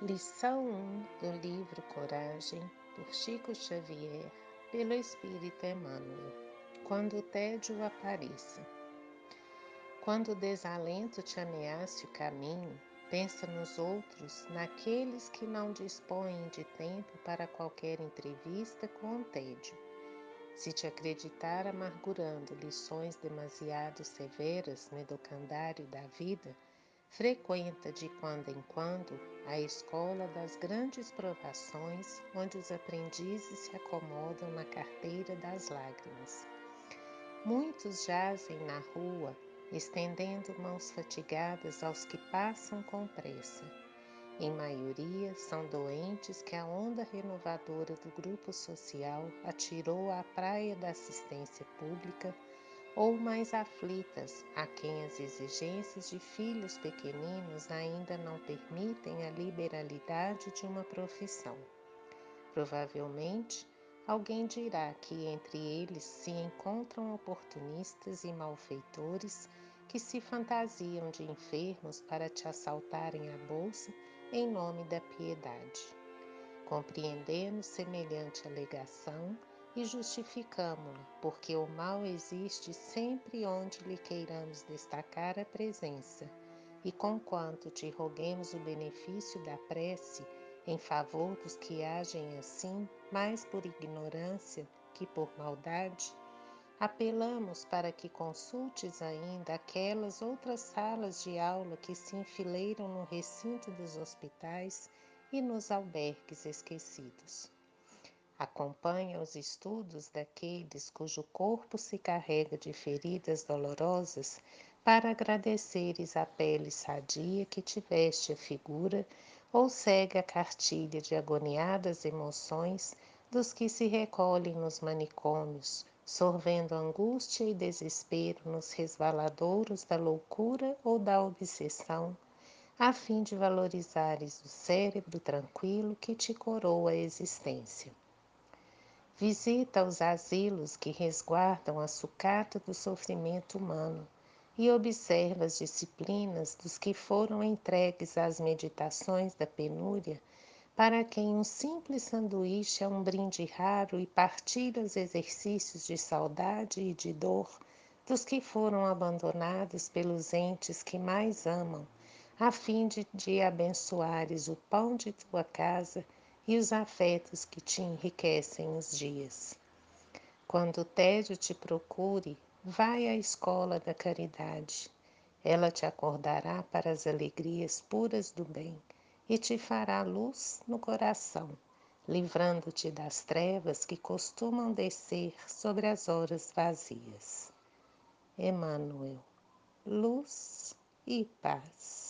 Lição 1 do livro Coragem, por Chico Xavier, pelo Espírito Emmanuel. Quando o tédio apareça. Quando o desalento te ameace o caminho, pensa nos outros, naqueles que não dispõem de tempo para qualquer entrevista com o tédio. Se te acreditar amargurando lições demasiado severas no educandário da vida, Frequenta de quando em quando a escola das grandes provações, onde os aprendizes se acomodam na carteira das lágrimas. Muitos jazem na rua, estendendo mãos fatigadas aos que passam com pressa. Em maioria, são doentes que a onda renovadora do grupo social atirou à praia da assistência pública ou mais aflitas, a quem as exigências de filhos pequeninos ainda não permitem a liberalidade de uma profissão. Provavelmente, alguém dirá que entre eles se encontram oportunistas e malfeitores que se fantasiam de enfermos para te assaltarem a bolsa em nome da piedade. Compreendendo semelhante alegação, e justificamo-la, porque o mal existe sempre onde lhe queiramos destacar a presença, e conquanto te roguemos o benefício da prece em favor dos que agem assim, mais por ignorância que por maldade, apelamos para que consultes ainda aquelas outras salas de aula que se enfileiram no recinto dos hospitais e nos albergues esquecidos. Acompanha os estudos daqueles cujo corpo se carrega de feridas dolorosas para agradeceres a pele sadia que tiveste a figura ou segue a cartilha de agoniadas emoções dos que se recolhem nos manicômios, sorvendo angústia e desespero nos resvaladouros da loucura ou da obsessão, a fim de valorizares o cérebro tranquilo que te coroa a existência. Visita os asilos que resguardam a sucata do sofrimento humano e observa as disciplinas dos que foram entregues às meditações da penúria, para quem um simples sanduíche é um brinde raro e partilha os exercícios de saudade e de dor dos que foram abandonados pelos entes que mais amam, a fim de, de abençoares o pão de tua casa e os afetos que te enriquecem os dias. Quando o tédio te procure, vai à escola da caridade. Ela te acordará para as alegrias puras do bem e te fará luz no coração, livrando-te das trevas que costumam descer sobre as horas vazias. Emmanuel, luz e paz.